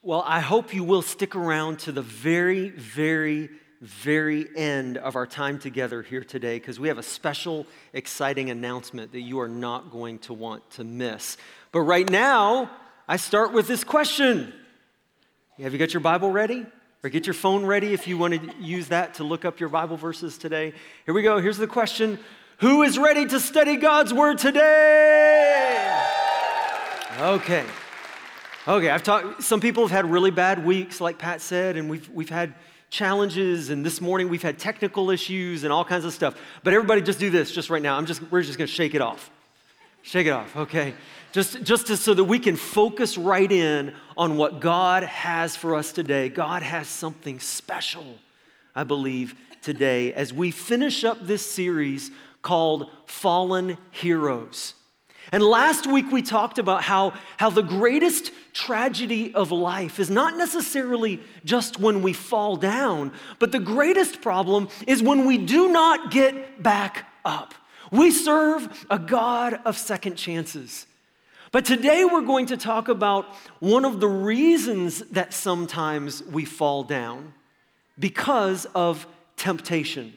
Well, I hope you will stick around to the very, very, very end of our time together here today because we have a special, exciting announcement that you are not going to want to miss. But right now, I start with this question Have you got your Bible ready? Or get your phone ready if you want to use that to look up your Bible verses today. Here we go. Here's the question Who is ready to study God's Word today? Okay. Okay, I've talked, some people have had really bad weeks, like Pat said, and we've, we've had challenges, and this morning we've had technical issues and all kinds of stuff. But everybody just do this just right now. I'm just, we're just gonna shake it off. Shake it off, okay? Just, just to, so that we can focus right in on what God has for us today. God has something special, I believe, today as we finish up this series called Fallen Heroes. And last week we talked about how, how the greatest tragedy of life is not necessarily just when we fall down, but the greatest problem is when we do not get back up. We serve a God of second chances. But today we're going to talk about one of the reasons that sometimes we fall down because of temptation.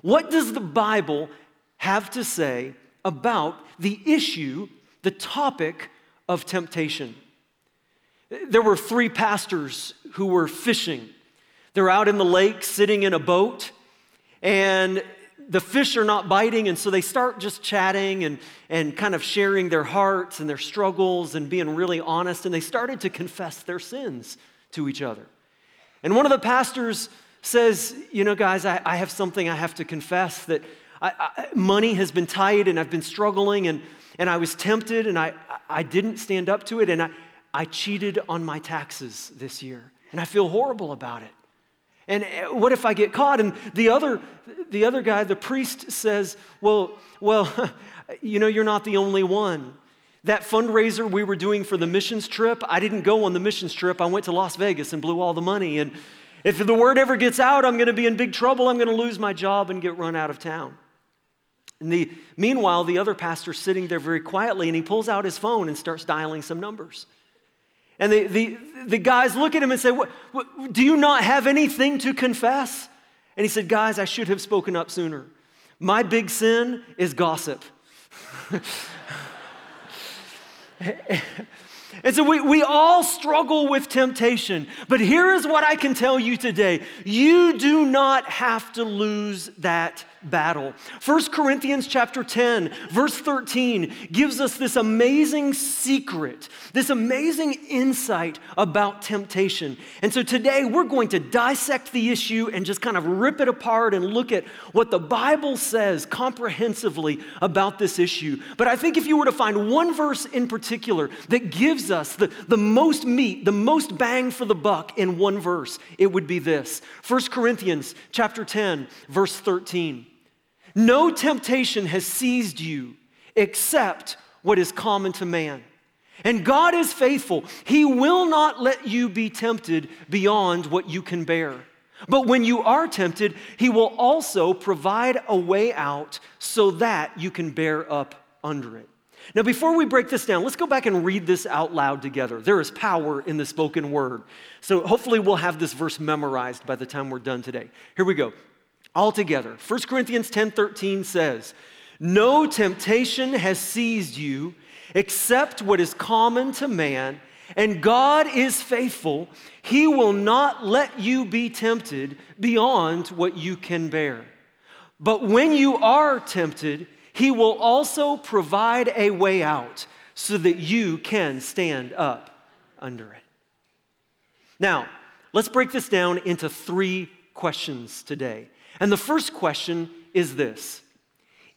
What does the Bible have to say about the issue, the topic of temptation. There were three pastors who were fishing. They're out in the lake sitting in a boat, and the fish are not biting, and so they start just chatting and, and kind of sharing their hearts and their struggles and being really honest, and they started to confess their sins to each other. And one of the pastors says, You know, guys, I, I have something I have to confess that I, I, money has been tight and I've been struggling and, and I was tempted and I, I didn't stand up to it and I, I cheated on my taxes this year and I feel horrible about it. And eh, what if I get caught? And the other, the other guy, the priest, says, Well, well, you know, you're not the only one. That fundraiser we were doing for the missions trip, I didn't go on the missions trip. I went to Las Vegas and blew all the money. And if the word ever gets out, I'm going to be in big trouble. I'm going to lose my job and get run out of town. And the, meanwhile, the other pastor's sitting there very quietly and he pulls out his phone and starts dialing some numbers. And the, the, the guys look at him and say, what, what, Do you not have anything to confess? And he said, Guys, I should have spoken up sooner. My big sin is gossip. And so we, we all struggle with temptation. But here is what I can tell you today you do not have to lose that battle. 1 Corinthians chapter 10, verse 13 gives us this amazing secret, this amazing insight about temptation. And so today we're going to dissect the issue and just kind of rip it apart and look at what the Bible says comprehensively about this issue. But I think if you were to find one verse in particular that gives us the, the most meat, the most bang for the buck in one verse, it would be this. 1 Corinthians chapter 10, verse 13. No temptation has seized you except what is common to man. And God is faithful. He will not let you be tempted beyond what you can bear. But when you are tempted, He will also provide a way out so that you can bear up under it. Now, before we break this down, let's go back and read this out loud together. There is power in the spoken word. So hopefully, we'll have this verse memorized by the time we're done today. Here we go altogether. 1 Corinthians 10:13 says, "No temptation has seized you except what is common to man, and God is faithful. He will not let you be tempted beyond what you can bear. But when you are tempted, he will also provide a way out so that you can stand up under it." Now, let's break this down into three questions today. And the first question is this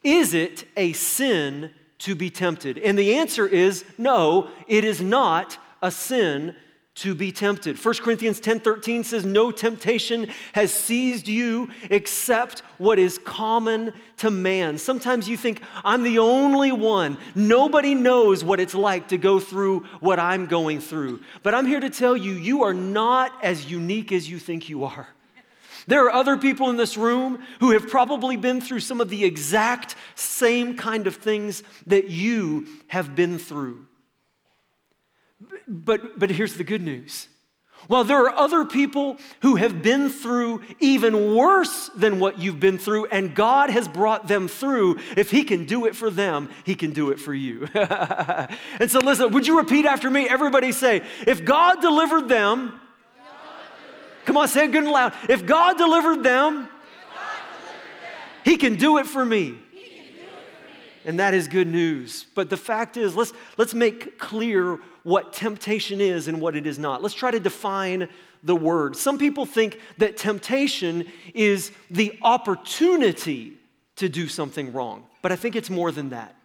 Is it a sin to be tempted? And the answer is no, it is not a sin to be tempted. 1 Corinthians 10:13 says no temptation has seized you except what is common to man. Sometimes you think I'm the only one. Nobody knows what it's like to go through what I'm going through. But I'm here to tell you you are not as unique as you think you are. There are other people in this room who have probably been through some of the exact same kind of things that you have been through. But, but here's the good news While there are other people who have been through even worse than what you've been through, and God has brought them through, if He can do it for them, He can do it for you. and so, listen, would you repeat after me? Everybody say, if God delivered them, come on, say it good and loud. If God delivered them, He can do it for me. And that is good news. But the fact is, let's, let's make clear what temptation is and what it is not. Let's try to define the word. Some people think that temptation is the opportunity to do something wrong, but I think it's more than that.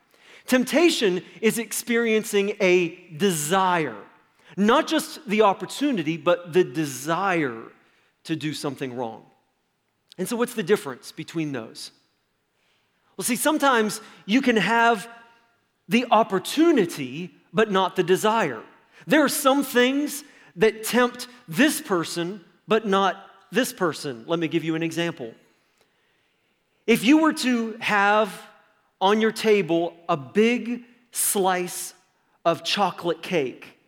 Temptation is experiencing a desire, not just the opportunity, but the desire to do something wrong. And so, what's the difference between those? Well, see, sometimes you can have the opportunity, but not the desire. There are some things that tempt this person, but not this person. Let me give you an example. If you were to have on your table a big slice of chocolate cake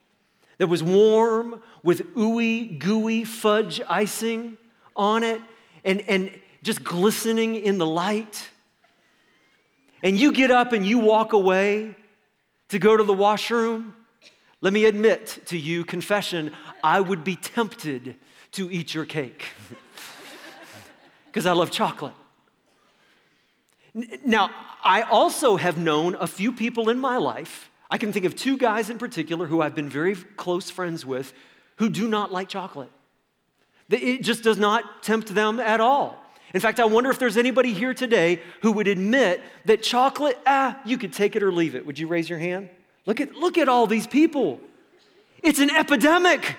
that was warm with ooey gooey fudge icing on it and, and just glistening in the light, and you get up and you walk away to go to the washroom, let me admit to you, confession, I would be tempted to eat your cake because I love chocolate. Now, I also have known a few people in my life. I can think of two guys in particular who I've been very close friends with who do not like chocolate. It just does not tempt them at all. In fact, I wonder if there's anybody here today who would admit that chocolate, ah, you could take it or leave it. Would you raise your hand? Look at, look at all these people. It's an epidemic,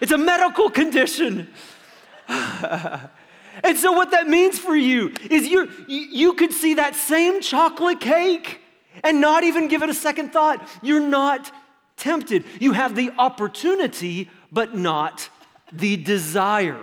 it's a medical condition. and so, what that means for you is you you could see that same chocolate cake and not even give it a second thought. You're not tempted. You have the opportunity, but not the desire.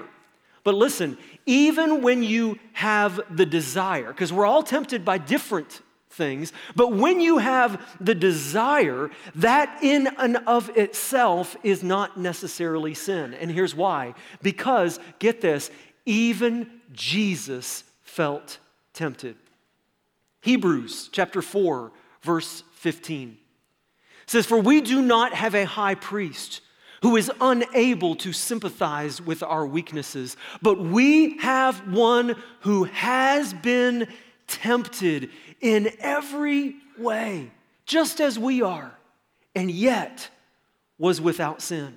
But listen, even when you have the desire, because we're all tempted by different things, but when you have the desire, that in and of itself is not necessarily sin. And here's why because, get this, even Jesus felt tempted. Hebrews chapter 4, verse 15 says, For we do not have a high priest who is unable to sympathize with our weaknesses, but we have one who has been tempted in every way, just as we are, and yet was without sin.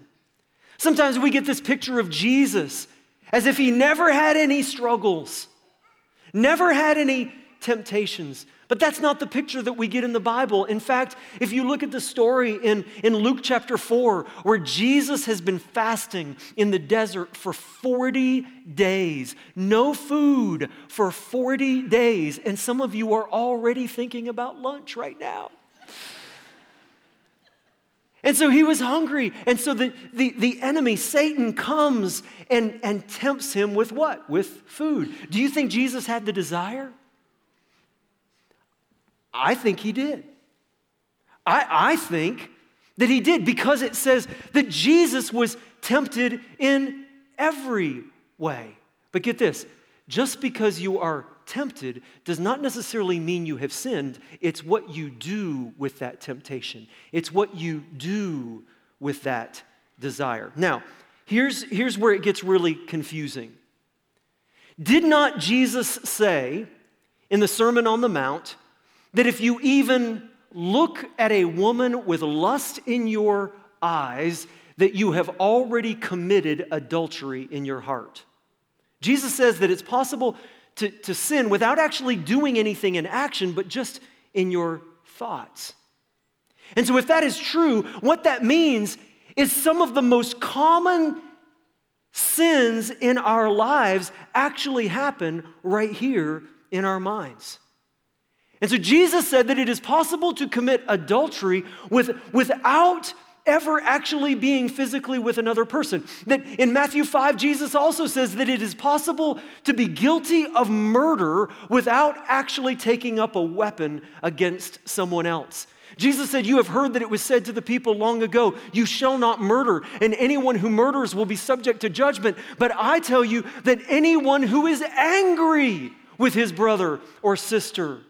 Sometimes we get this picture of Jesus as if he never had any struggles, never had any temptations. But that's not the picture that we get in the Bible. In fact, if you look at the story in, in Luke chapter 4, where Jesus has been fasting in the desert for 40 days, no food for 40 days, and some of you are already thinking about lunch right now. And so he was hungry. And so the, the, the enemy, Satan, comes and, and tempts him with what? With food. Do you think Jesus had the desire? I think he did. I, I think that he did because it says that Jesus was tempted in every way. But get this just because you are tempted does not necessarily mean you have sinned. It's what you do with that temptation, it's what you do with that desire. Now, here's, here's where it gets really confusing. Did not Jesus say in the Sermon on the Mount, that if you even look at a woman with lust in your eyes, that you have already committed adultery in your heart. Jesus says that it's possible to, to sin without actually doing anything in action, but just in your thoughts. And so, if that is true, what that means is some of the most common sins in our lives actually happen right here in our minds. And so Jesus said that it is possible to commit adultery with, without ever actually being physically with another person. That in Matthew 5, Jesus also says that it is possible to be guilty of murder without actually taking up a weapon against someone else. Jesus said, You have heard that it was said to the people long ago, You shall not murder, and anyone who murders will be subject to judgment. But I tell you that anyone who is angry with his brother or sister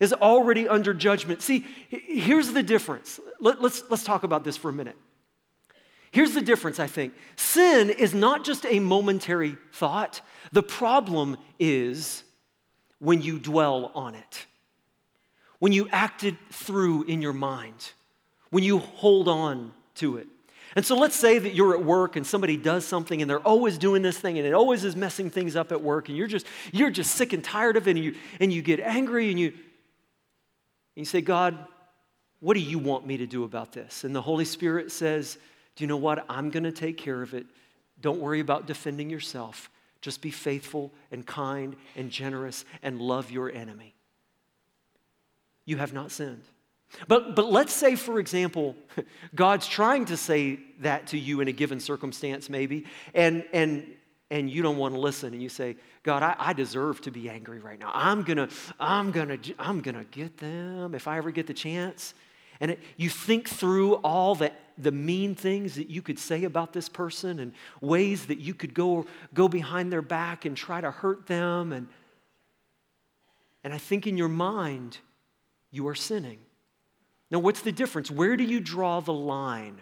is already under judgment. See, here's the difference. Let, let's, let's talk about this for a minute. Here's the difference, I think. Sin is not just a momentary thought, the problem is when you dwell on it, when you act it through in your mind, when you hold on to it. And so let's say that you're at work and somebody does something and they're always doing this thing and it always is messing things up at work and you're just you're just sick and tired of it and you and you get angry and you you say, God, what do you want me to do about this? And the Holy Spirit says, Do you know what? I'm going to take care of it. Don't worry about defending yourself. Just be faithful and kind and generous and love your enemy. You have not sinned. But, but let's say, for example, God's trying to say that to you in a given circumstance, maybe, and, and, and you don't want to listen, and you say, God, I, I deserve to be angry right now. I'm gonna, I'm gonna, I'm gonna get them if I ever get the chance. And it, you think through all the, the mean things that you could say about this person and ways that you could go, go behind their back and try to hurt them. And, and I think in your mind, you are sinning. Now, what's the difference? Where do you draw the line?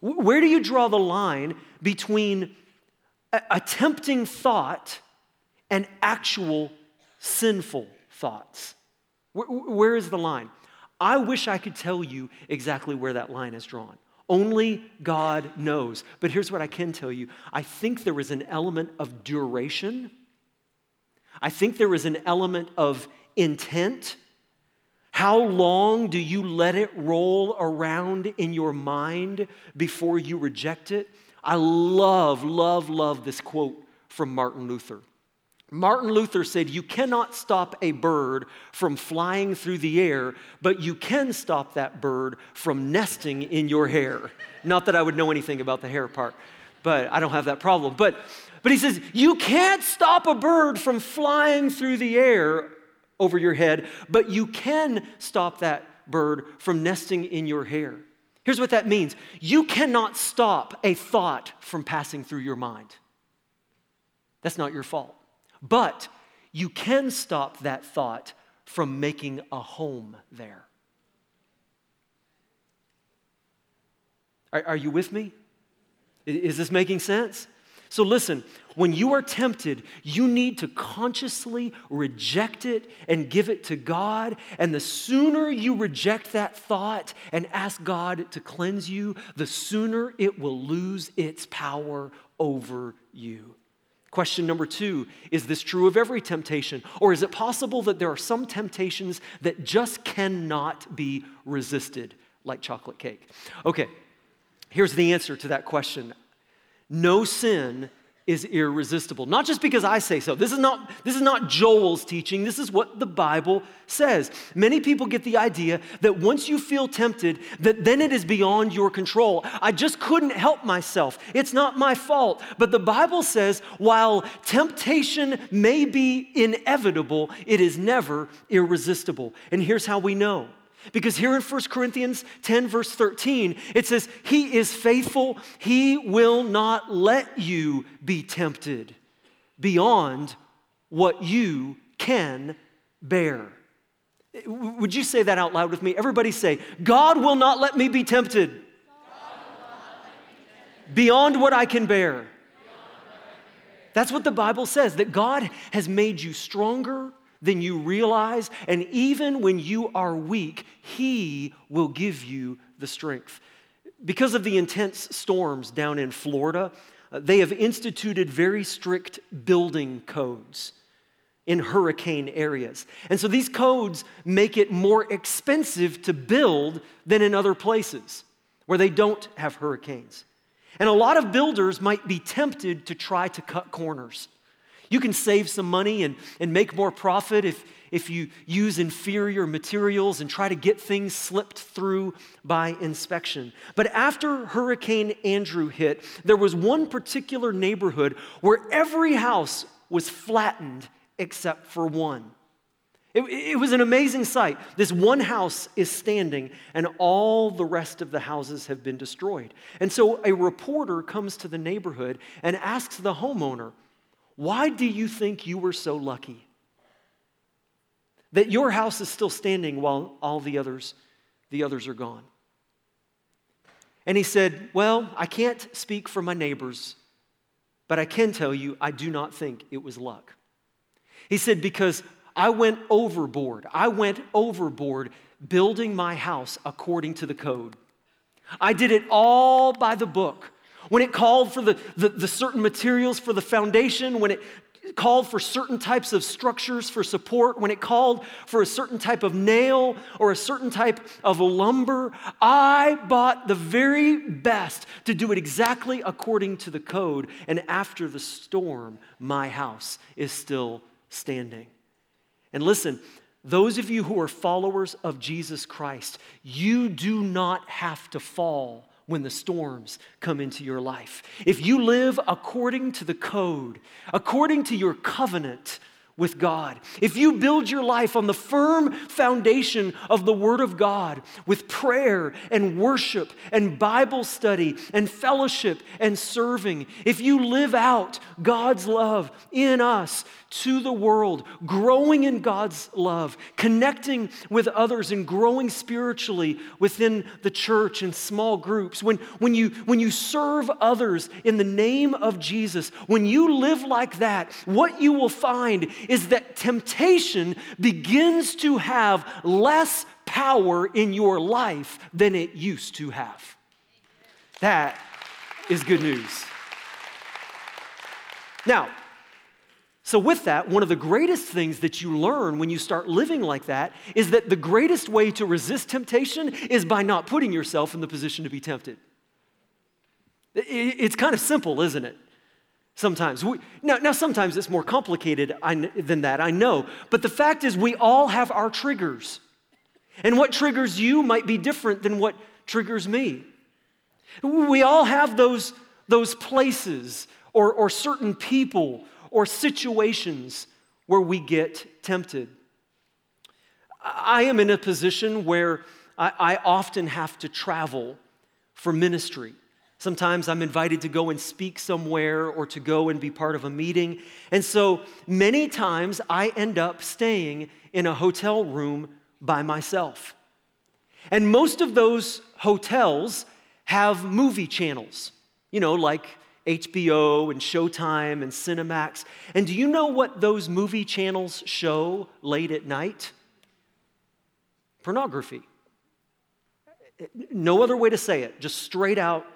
Where do you draw the line between a, tempting thought and actual sinful thoughts? where, where is the line? I wish I could tell you exactly where that line is drawn. Only God knows. But here's what I can tell you I think there is an element of duration, I think there is an element of intent. How long do you let it roll around in your mind before you reject it? I love, love, love this quote from Martin Luther. Martin Luther said, You cannot stop a bird from flying through the air, but you can stop that bird from nesting in your hair. Not that I would know anything about the hair part, but I don't have that problem. But, but he says, You can't stop a bird from flying through the air over your head, but you can stop that bird from nesting in your hair. Here's what that means you cannot stop a thought from passing through your mind. That's not your fault. But you can stop that thought from making a home there. Are, are, you with me? Is this making sense? So, listen, when you are tempted, you need to consciously reject it and give it to God. And the sooner you reject that thought and ask God to cleanse you, the sooner it will lose its power over you. Question number two is this true of every temptation? Or is it possible that there are some temptations that just cannot be resisted, like chocolate cake? Okay, here's the answer to that question no sin is irresistible. Not just because I say so. This is not, this is not Joel's teaching. This is what the Bible says. Many people get the idea that once you feel tempted, that then it is beyond your control. I just couldn't help myself. It's not my fault. But the Bible says while temptation may be inevitable, it is never irresistible. And here's how we know. Because here in 1 Corinthians 10, verse 13, it says, He is faithful. He will not let you be tempted beyond what you can bear. Would you say that out loud with me? Everybody say, God will not let me be tempted beyond what I can bear. That's what the Bible says, that God has made you stronger than you realize. And even when you are weak, He will give you the strength. Because of the intense storms down in Florida, uh, they have instituted very strict building codes in hurricane areas. And so these codes make it more expensive to build than in other places where they don't have hurricanes. And a lot of builders might be tempted to try to cut corners. You can save some money and, and make more profit if, if you use inferior materials and try to get things slipped through by inspection. But after Hurricane Andrew hit, there was one particular neighborhood where every house was flattened except for one. It, it, was an amazing sight. This one house is standing, and all the rest of the houses have been destroyed. And so a reporter comes to the neighborhood and asks the homeowner, Why do you think you were so lucky? That your house is still standing while all the others, the others are gone. And he said, Well, I can't speak for my neighbors, but I can tell you I do not think it was luck. He said, Because I went overboard. I went overboard building my house according to the code. I did it all by the book. When it called for the, the, the, certain materials for the foundation, when it called for certain types of structures for support, when it called for a certain type of nail or a certain type of lumber, I bought the very best to do it exactly according to the code. And after the storm, my house is still standing. And listen, those of you who are followers of Jesus Christ, you do not have to fall when the storms come into your life. If you live according to the code, according to your covenant, with God. If you build your life on the firm foundation of the Word of God with prayer and worship and Bible study and fellowship and serving, if you live out God's love in us to the world, growing in God's love, connecting with others and growing spiritually within the church and small groups, when, when, you, when you serve others in the name of Jesus, when you live like that, what you will find is that temptation begins to have less power in your life than it used to have. That is good news. Now, so, with that, one of the greatest things that you learn when you start living like that is that the greatest way to resist temptation is by not putting yourself in the position to be tempted. It's kind of simple, isn't it? Sometimes. We, now, now, sometimes it's more complicated than that, I know. But the fact is, we all have our triggers. And what triggers you might be different than what triggers me. We all have those, those places or, or certain people or situations where we get tempted. I am in a position where I, I often have to travel for ministry. Sometimes I'm invited to go and speak somewhere or to go and be part of a meeting. And so many times I end up staying in a hotel room by myself. And most of those hotels have movie channels, you know, like HBO and Showtime and Cinemax. And do you know what those movie channels show late at night? Pornography. No other way to say it, just straight out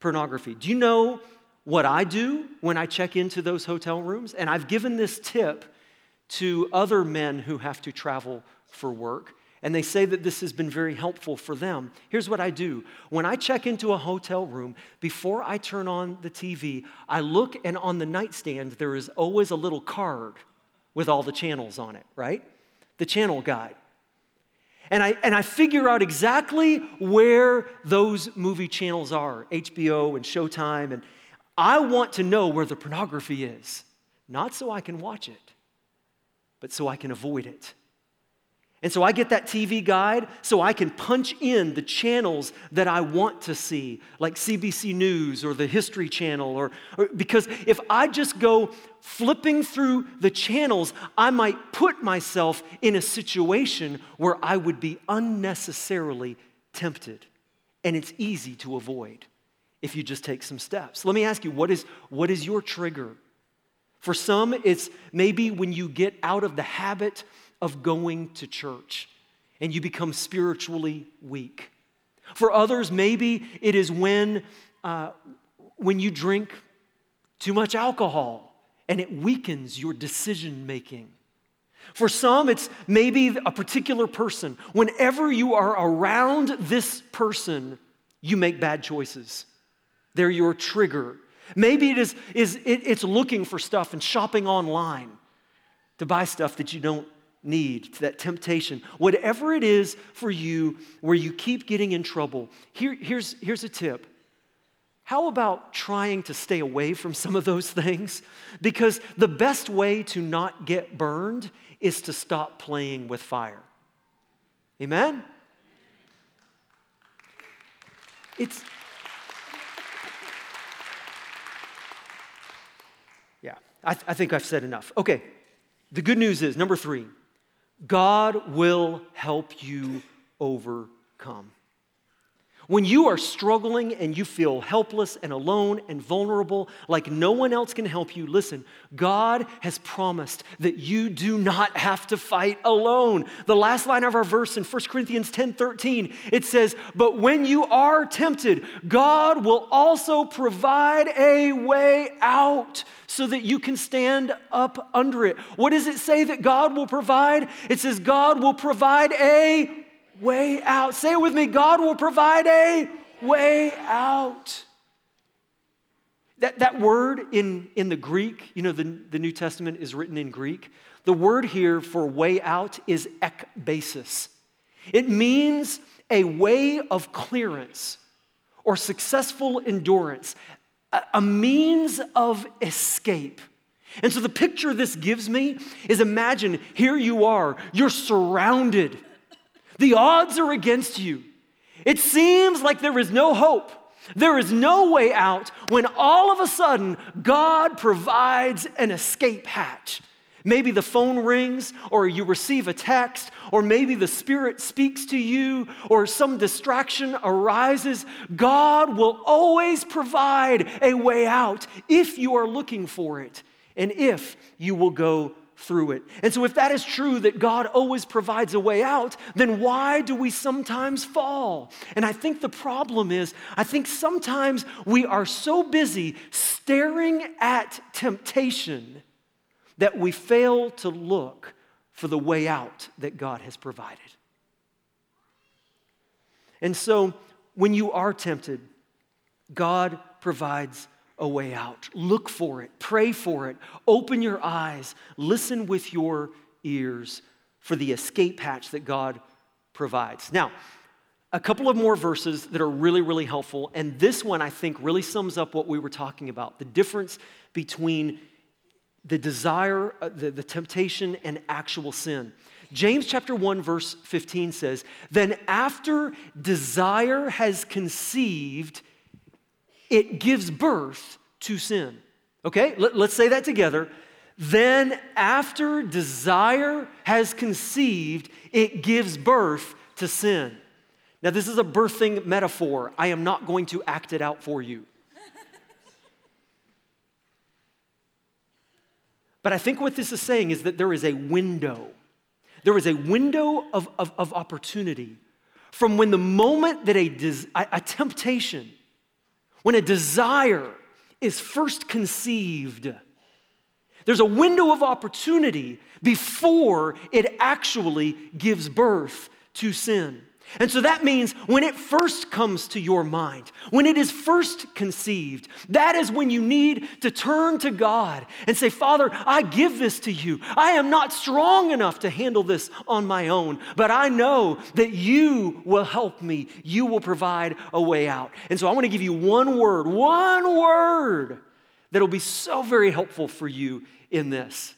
pornography. Do you know what I do when I check into those hotel rooms? And I've given this tip to other men who have to travel for work. And they say that this has been very helpful for them. Here's what I do when I check into a hotel room, before I turn on the TV, I look and on the nightstand, there is always a little card with all the channels on it, right? The channel guide. And I, and I figure out exactly where those movie channels are HBO and Showtime. And I want to know where the pornography is, not so I can watch it, but so I can avoid it. And so I get that TV guide so I can punch in the channels that I want to see, like CBC News or the History Channel, or, or, because if I just go flipping through the channels, I might put myself in a situation where I would be unnecessarily tempted. And it's easy to avoid if you just take some steps. Let me ask you, what is, what is your trigger? For some, it's maybe when you get out of the habit of going to church and you become spiritually weak. For others, maybe it is when, uh, when you drink too much alcohol and it weakens your decision making. For some, it's maybe a particular person. Whenever you are around this person, you make bad choices. They're your trigger. Maybe it is, is it, it's looking for stuff and shopping online to buy stuff that you don't need, to that temptation, whatever it is for you where you keep getting in trouble, here, here's, here's a tip. How about trying to stay away from some of those things? Because the best way to not get burned is to stop playing with fire. Amen? It's. Yeah, I, th- I think I've said enough. Okay, the good news is number three, God will help you overcome. When you are struggling and you feel helpless and alone and vulnerable, like no one else can help you, listen, God has promised that you do not have to fight alone. The last line of our verse in 1 Corinthians 10 13, it says, But when you are tempted, God will also provide a way out so that you can stand up under it. What does it say that God will provide? It says, God will provide a way out. Say it with me God will provide a way out. That, that word in, in the Greek, you know, the, the New Testament is written in Greek. The word here for way out is ekbasis. It means a way of clearance or successful endurance, a, a means of escape. And so the picture this gives me is imagine here you are, you're surrounded the odds are against you. It seems like there is no hope. There is no way out when all of a sudden God provides an escape hatch. Maybe the phone rings, or you receive a text, or maybe the Spirit speaks to you, or some distraction arises. God will always provide a way out if you are looking for it and if you will go through it. And so, if that is true that God always provides a way out, then why do we sometimes fall? And I think the problem is, I think sometimes we are so busy staring at temptation that we fail to look for the way out that God has provided. And so, when you are tempted, God provides a way out. Look for it, pray for it, open your eyes, listen with your ears for the escape hatch that God provides. Now, a couple of more verses that are really, really helpful. And this one, I think, really sums up what we were talking about the difference between the desire, uh, the, the temptation, and actual sin. James chapter 1, verse 15 says, Then after desire has conceived, it gives birth to sin. Okay, Let, us say that together. Then, after desire has conceived, it gives birth to sin. Now, this is a birthing metaphor. I am not going to act it out for you. But I think what this is saying is that there is a window. There is a window of, of, of opportunity from when the moment that a, a, a temptation when a desire is first conceived, there's a window of opportunity before it actually gives birth to sin. And so that means when it first comes to your mind, when it is first conceived, that is when you need to turn to God and say, Father, I give this to you. I am not strong enough to handle this on my own, but I know that you will help me. You will provide a way out. And so I want to give you one word, one word that'll be so very helpful for you in this.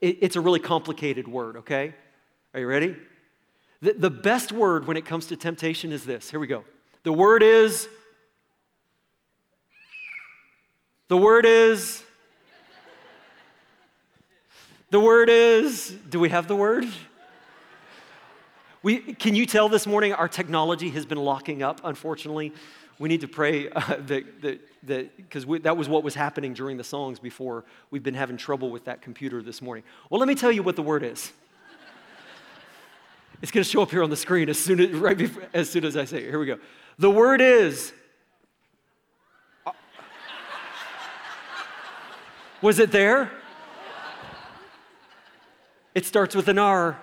It's a really complicated word, okay? Are you ready? The, the best word when it comes to temptation is this. Here we go. The word is, the word is, the word is, do we have the word? We, can you tell this morning our technology has been locking up, unfortunately? We need to pray uh, that, that, because that was what was happening during the songs before. We've been having trouble with that computer this morning. Well, let me tell you what the word is. It's going to show up here on the screen as soon as, right before, as soon as I say it. Here we go. The word is. Uh, was it there? It starts with an R.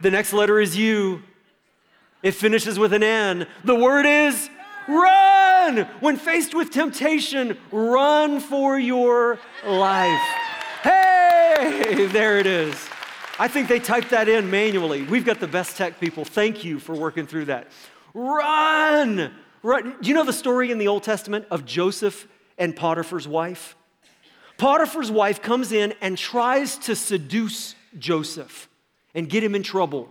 The next letter is U. It finishes with an N. The word is run. When faced with temptation, run for your life. Hey, there it is. I think they typed that in manually. We've got the best tech people. Thank you for working through that. Run! Right, do you know the story in the Old Testament of Joseph and Potiphar's wife? Potiphar's wife comes in and tries to seduce Joseph and get him in trouble.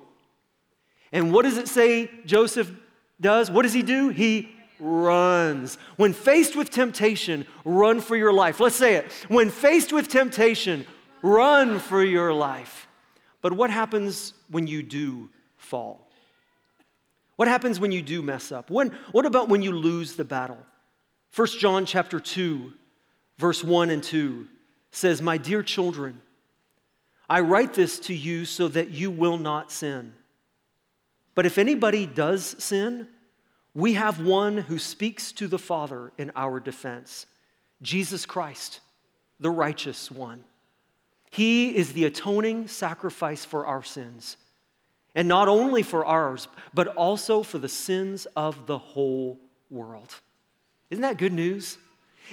And what does it say Joseph does? What does he do? He runs. When faced with temptation, run for your life. Let's say it. When faced with temptation, run for your life. But what happens when you do fall? What happens when you do mess up? When, what about when you lose the battle? 1 John chapter 2, verse 1 and 2 says, My dear children, I write this to you so that you will not sin. But if anybody does sin, we have one who speaks to the Father in our defense Jesus Christ, the righteous one. He is the atoning sacrifice for our sins, and not only for ours, but also for the sins of the whole world. Isn't that good news?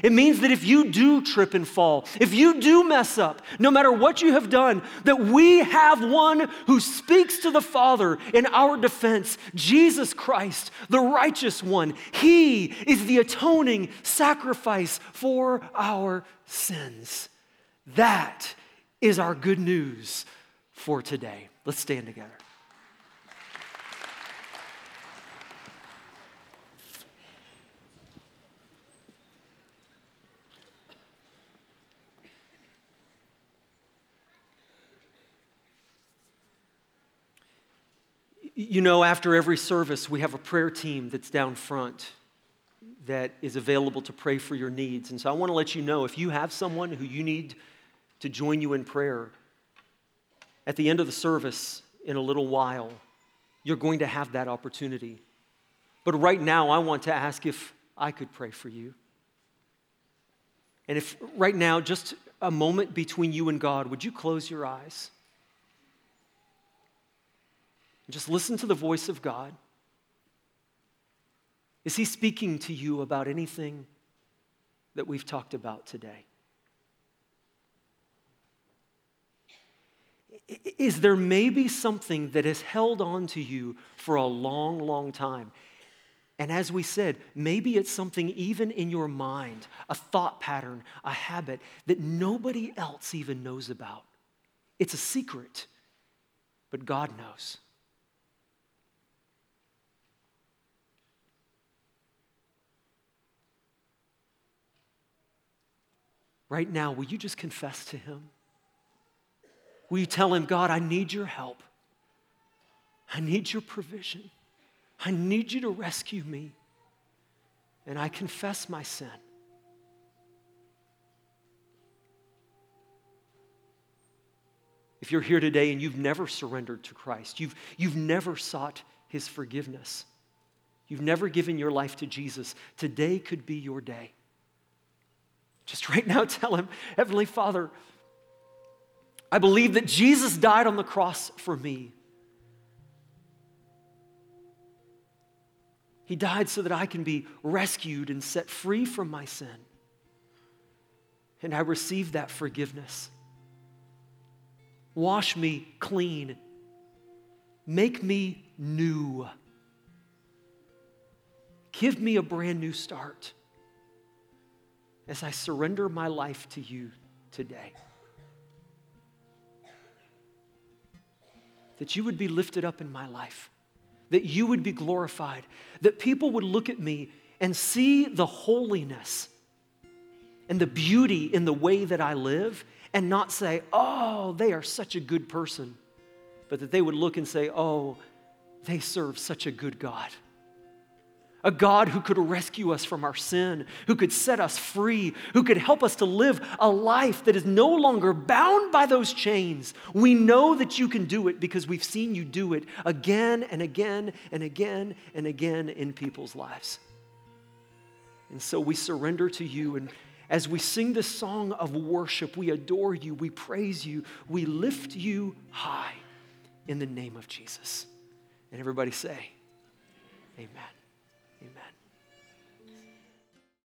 It means that if you do trip and fall, if you do mess up, no matter what you have done, that we have one who speaks to the Father in our defense Jesus Christ, the righteous one. He is the atoning sacrifice for our sins. That is our good news for today. Let's stand together. You know, after every service, we have a prayer team that's down front that is available to pray for your needs. And so I want to let you know if you have someone who you need to join you in prayer, at the end of the service, in a little while, you're going to have that opportunity. But right now, I want to ask if I could pray for you. And if right now, just a moment between you and God, would you close your eyes? Just listen to the voice of God. Is He speaking to you about anything that we've talked about today? Is there maybe something that has held on to you for a long, long time? And as we said, maybe it's something even in your mind, a thought pattern, a habit that nobody else even knows about. It's a secret, but God knows. Right now, will you just confess to Him? Will you tell Him, God, I need your help? I need your provision. I need you to rescue me. And I confess my sin. If you're here today and you've never surrendered to Christ, you've, you've never sought his forgiveness, you've never given your life to Jesus, today could be your day. Just right now tell him, Heavenly Father, I believe that Jesus died on the cross for me. He died so that I can be rescued and set free from my sin. And I receive that forgiveness. Wash me clean. Make me new. Give me a brand new start as I surrender my life to you today. That you would be lifted up in my life, that you would be glorified, that people would look at me and see the holiness and the beauty in the way that I live and not say, oh, they are such a good person, but that they would look and say, oh, they serve such a good God a God who could rescue us from our sin, who could set us free, who could help us to live a life that is no longer bound by those chains. We know that you can do it because we've seen you do it again and again and again and again in people's lives. And so we surrender to you. And as we sing this song of worship, we adore you, we praise you, we lift you high in the name of Jesus. And everybody say, Amen.